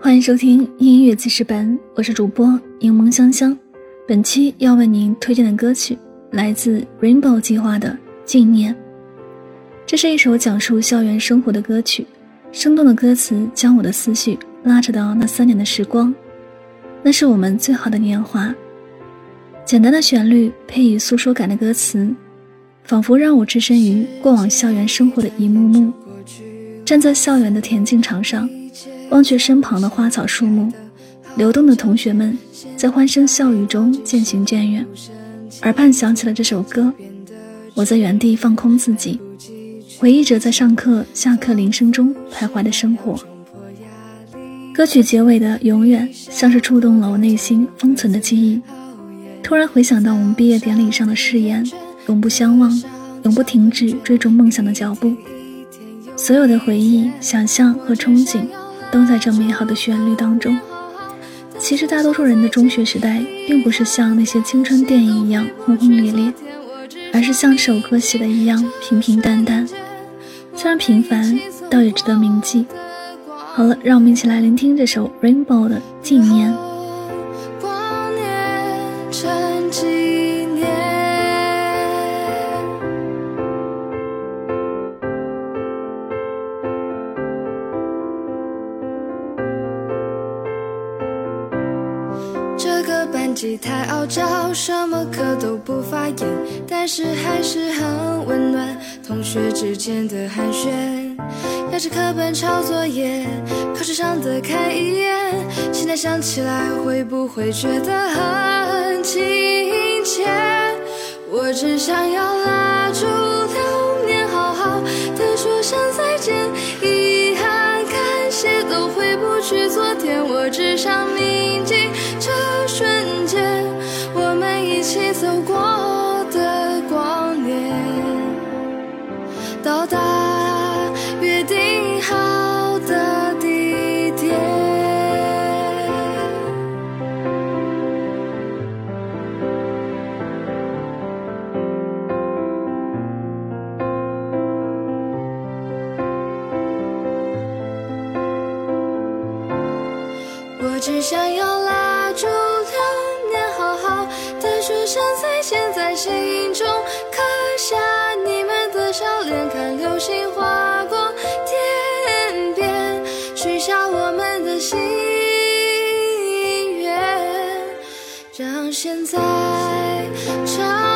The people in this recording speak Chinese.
欢迎收听音乐记事本，我是主播柠檬香香。本期要为您推荐的歌曲来自 Rainbow 计划的《纪念》。这是一首讲述校园生活的歌曲，生动的歌词将我的思绪拉扯到那三年的时光，那是我们最好的年华。简单的旋律配以诉说感的歌词，仿佛让我置身于过往校园生活的一幕幕。站在校园的田径场上，忘却身旁的花草树木，流动的同学们在欢声笑语中渐行渐远，耳畔响起了这首歌。我在原地放空自己，回忆着在上课、下课铃声中徘徊的生活。歌曲结尾的“永远”像是触动了我内心封存的记忆，突然回想到我们毕业典礼上的誓言：永不相忘，永不停止追逐梦想的脚步。所有的回忆、想象和憧憬，都在这美好的旋律当中。其实，大多数人的中学时代，并不是像那些青春电影一样轰轰烈烈，而是像这首歌写的一样平平淡淡。虽然平凡，倒也值得铭记。好了，让我们一起来聆听这首 Rainbow 的纪念。这个班级太傲娇，什么课都不发言，但是还是很温暖。同学之间的寒暄，压着课本抄作业，考试上的看一眼。现在想起来，会不会觉得很亲切？我只想要拉住流年，好好的说声再见。遗憾、感谢都回不去昨天，我只想铭记。一起走过的光年，到达约定好的地点。我只想要心中刻下你们的笑脸看流星划过天边许下我们的心愿让现在成